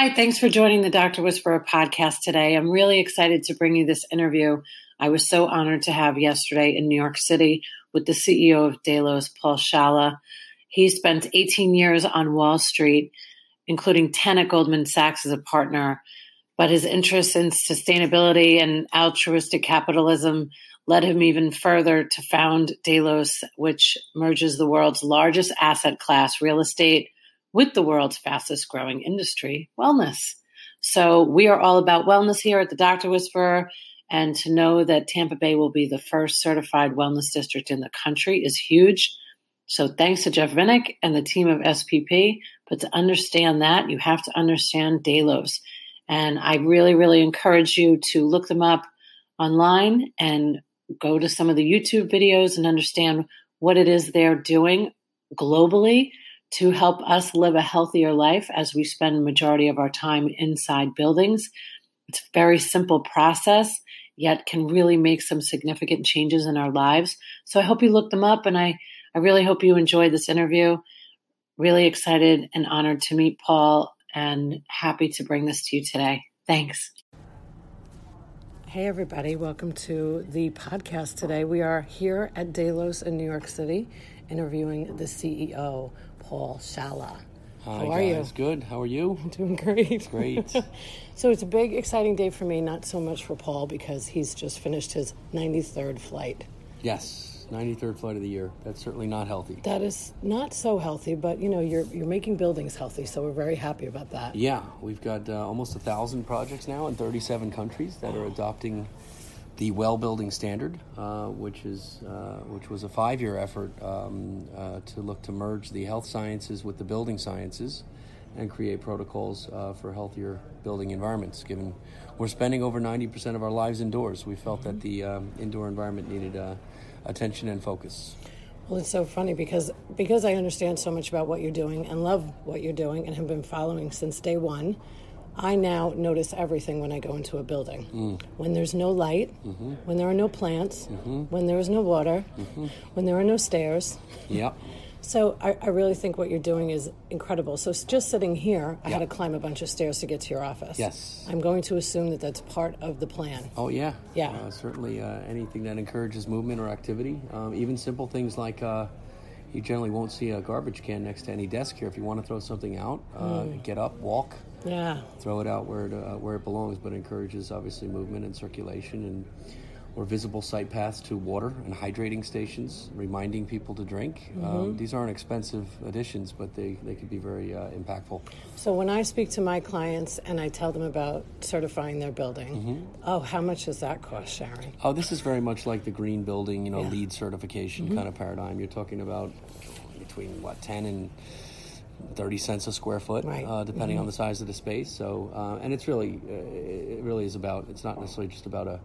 Hi, thanks for joining the Dr. Whisperer podcast today. I'm really excited to bring you this interview. I was so honored to have yesterday in New York City with the CEO of Delos, Paul Scialla. He spent 18 years on Wall Street, including 10 at Goldman Sachs as a partner. But his interest in sustainability and altruistic capitalism led him even further to found Delos, which merges the world's largest asset class, real estate, with the world's fastest growing industry, wellness. So we are all about wellness here at the Dr. Whisperer. And to know that Tampa Bay will be the first certified wellness district in the country is huge. So thanks to Jeff Vinik and the team of SPP. But to understand that, you have to understand Delos. And I really, really encourage you to look them up online and go to some of the YouTube videos and understand what it is they're doing globally to help us live a healthier life as we spend majority of our time inside buildings. It's a very simple process, yet can really make some significant changes in our lives. So I hope you look them up and I, I really hope you enjoyed this interview. Really excited and honored to meet Paul and happy to bring this to you today. Thanks. Hey, everybody. Welcome to the podcast today. We are here at Delos in New York City interviewing the CEO, Paul Scialla. Hi, How are guys. you? Good. How are you? I'm doing great. Great. so it's a big, exciting day for me, not so much for Paul because he's just finished his 93rd flight. Yes, 93rd flight of the year. That's certainly not healthy. That is not so healthy, but you know, you're you're making buildings healthy, so we're very happy about that. Yeah, we've got uh, almost a thousand projects now in 37 countries that are adopting the well building standard, uh, which is uh, which was a five year effort um, uh, to look to merge the health sciences with the building sciences and create protocols uh, for healthier building environments. Given we're spending over ninety percent of our lives indoors, we felt that the um, indoor environment needed uh, attention and focus. Well, it's so funny because because I understand so much about what you're doing and love what you're doing and have been following since day one. I now notice everything when I go into a building. Mm. When there's no light, mm-hmm. when there are no plants, mm-hmm. when there is no water, mm-hmm. when there are no stairs. Yep. So I, I, really think what you're doing is incredible. So just sitting here, I yep. had to climb a bunch of stairs to get to your office. Yes. I'm going to assume that that's part of the plan. Oh yeah. Yeah. Uh, certainly, uh, anything that encourages movement or activity, um, even simple things like. Uh, you generally won't see a garbage can next to any desk here. If you want to throw something out, mm. get up, walk, yeah. Throw it out where it, uh, where it belongs, but encourages obviously movement and circulation and or visible sight paths to water and hydrating stations, reminding people to drink. Um, mm-hmm. Um, these aren't expensive additions, but they, they can be very uh, impactful. So when I speak to my clients and I tell them about certifying their building, mm-hmm. oh, how much does that cost, Sharon? Oh, this is very much like the green building, you know, yeah. LEED certification mm-hmm. kind of paradigm. You're talking about between what ten and 30 cents a square foot, right. uh, depending mm-hmm. on the size of the space. So, uh, and it's really, uh, it really is about, it's not necessarily just about a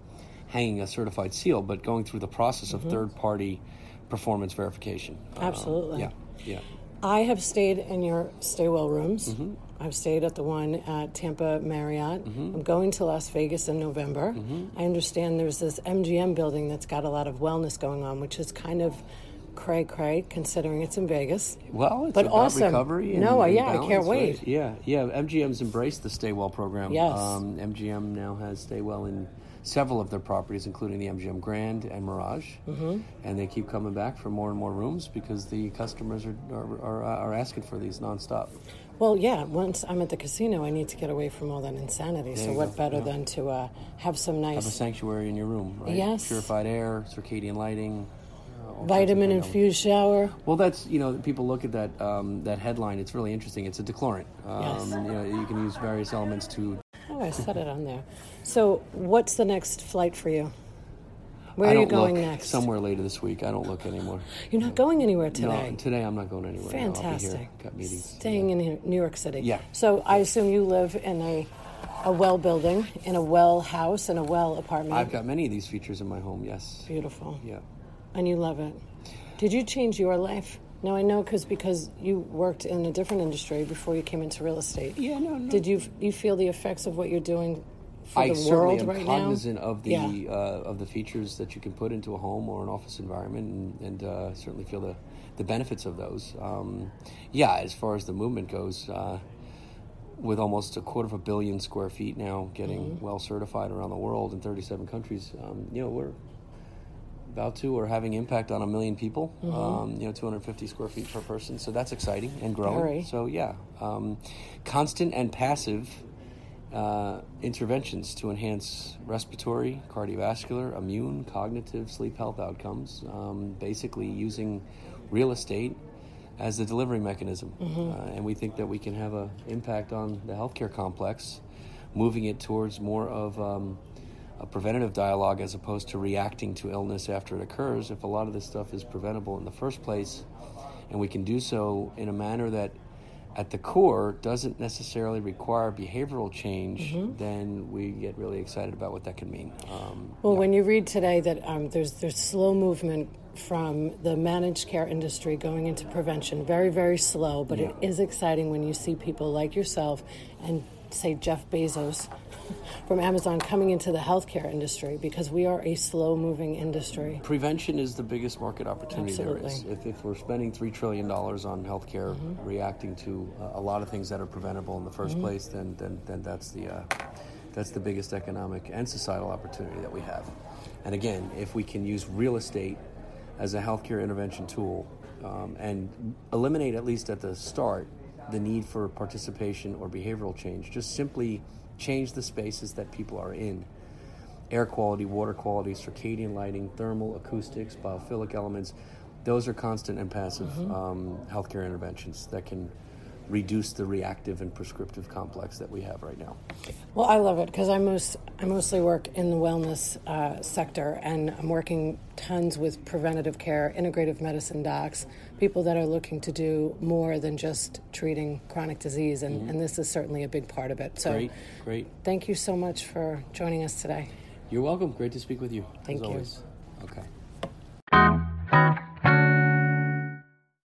hanging a certified seal, but going through the process of mm-hmm. third party performance verification. Absolutely. yeah, yeah. I have stayed in your staywell rooms. Mm-hmm. I've stayed at the one at Tampa Marriott. Mm-hmm. I'm going to Las Vegas in November. Mm-hmm. I understand there's this MGM building that's got a lot of wellness going on, which is kind of cray cray considering it's in Vegas. Well, it's but awesome. recovery. And, no, and yeah, balance, I can't wait. Right? Yeah, yeah. MGM's embraced the Stay Well program. Yes. Um, MGM now has Stay Well in several of their properties, including the MGM Grand and Mirage, mm-hmm. and they keep coming back for more and more rooms because the customers are are, are, are asking for these nonstop. Well, yeah. Once I'm at the casino, I need to get away from all that insanity. There so, what go. better yeah. than to uh, have some nice have a sanctuary in your room, right? Yes, purified air, circadian lighting vitamin infused shower. Well, that's you know people look at that um, that headline. It's really interesting. It's a dechlorant. Um, yes. You know you can use various elements to. Oh, I said it on there. So, what's the next flight for you? Where are you going next? Somewhere later this week. I don't look anymore. You're not going anywhere today. No, today I'm not going anywhere. Fantastic. Got meetings. Staying yeah. in New York City. Yeah. So I assume you live in a a well building, in a well house, in a well apartment. I've got many of these features in my home. Yes. Beautiful. Yeah. And you love it. Did you change your life? No, I know because because you worked in a different industry before you came into real estate. Yeah, no, no. Did you you feel the effects of what you're doing for I the world am right cognizant now? of the yeah. uh, of the features that you can put into a home or an office environment, and, and uh, certainly feel the the benefits of those. Um, yeah, as far as the movement goes. Uh, with almost a quarter of a billion square feet now getting mm-hmm. well certified around the world in 37 countries, um, you know, we're about to or having impact on a million people. Mm-hmm. Um, you know, 250 square feet per person. So that's exciting and growing. Very. So yeah, um, constant and passive uh, interventions to enhance respiratory, cardiovascular, immune, cognitive, sleep health outcomes. Um, basically, using real estate as the delivery mechanism, mm-hmm. uh, and we think that we can have an impact on the healthcare complex, moving it towards more of um, a preventative dialogue as opposed to reacting to illness after it occurs. If a lot of this stuff is preventable in the first place, and we can do so in a manner that at the core doesn't necessarily require behavioral change, mm-hmm. then we get really excited about what that can mean. Um, well, yeah. when you read today that um, there's there's slow movement from the managed care industry going into prevention, very very slow, but yeah. it is exciting when you see people like yourself and say Jeff Bezos from Amazon coming into the healthcare industry because we are a slow moving industry. Prevention is the biggest market opportunity Absolutely. there is. If, if, we're spending $3 trillion on healthcare, mm-hmm. reacting to a lot of things that are preventable in the 1st mm-hmm. place, then, then, then that's, the, uh, that's the biggest economic and societal opportunity that we have. And again, if we can use real estate as a healthcare intervention tool um, and eliminate, at least at the start, the need for participation or behavioral change, just simply change the spaces that people are in air quality, water quality, circadian lighting, thermal, acoustics, biophilic elements. Those are constant and passive mm-hmm. um, healthcare interventions that can reduce the reactive and prescriptive complex that we have right now. Well, I love it because I most I mostly work in the wellness uh, sector, and I'm working tons with preventative care, integrative medicine docs, people that are looking to do more than just treating chronic disease, and, mm-hmm. and this is certainly a big part of it. So, great, great. Thank you so much for joining us today. You're welcome. Great to speak with you. Thank you. Always. Okay.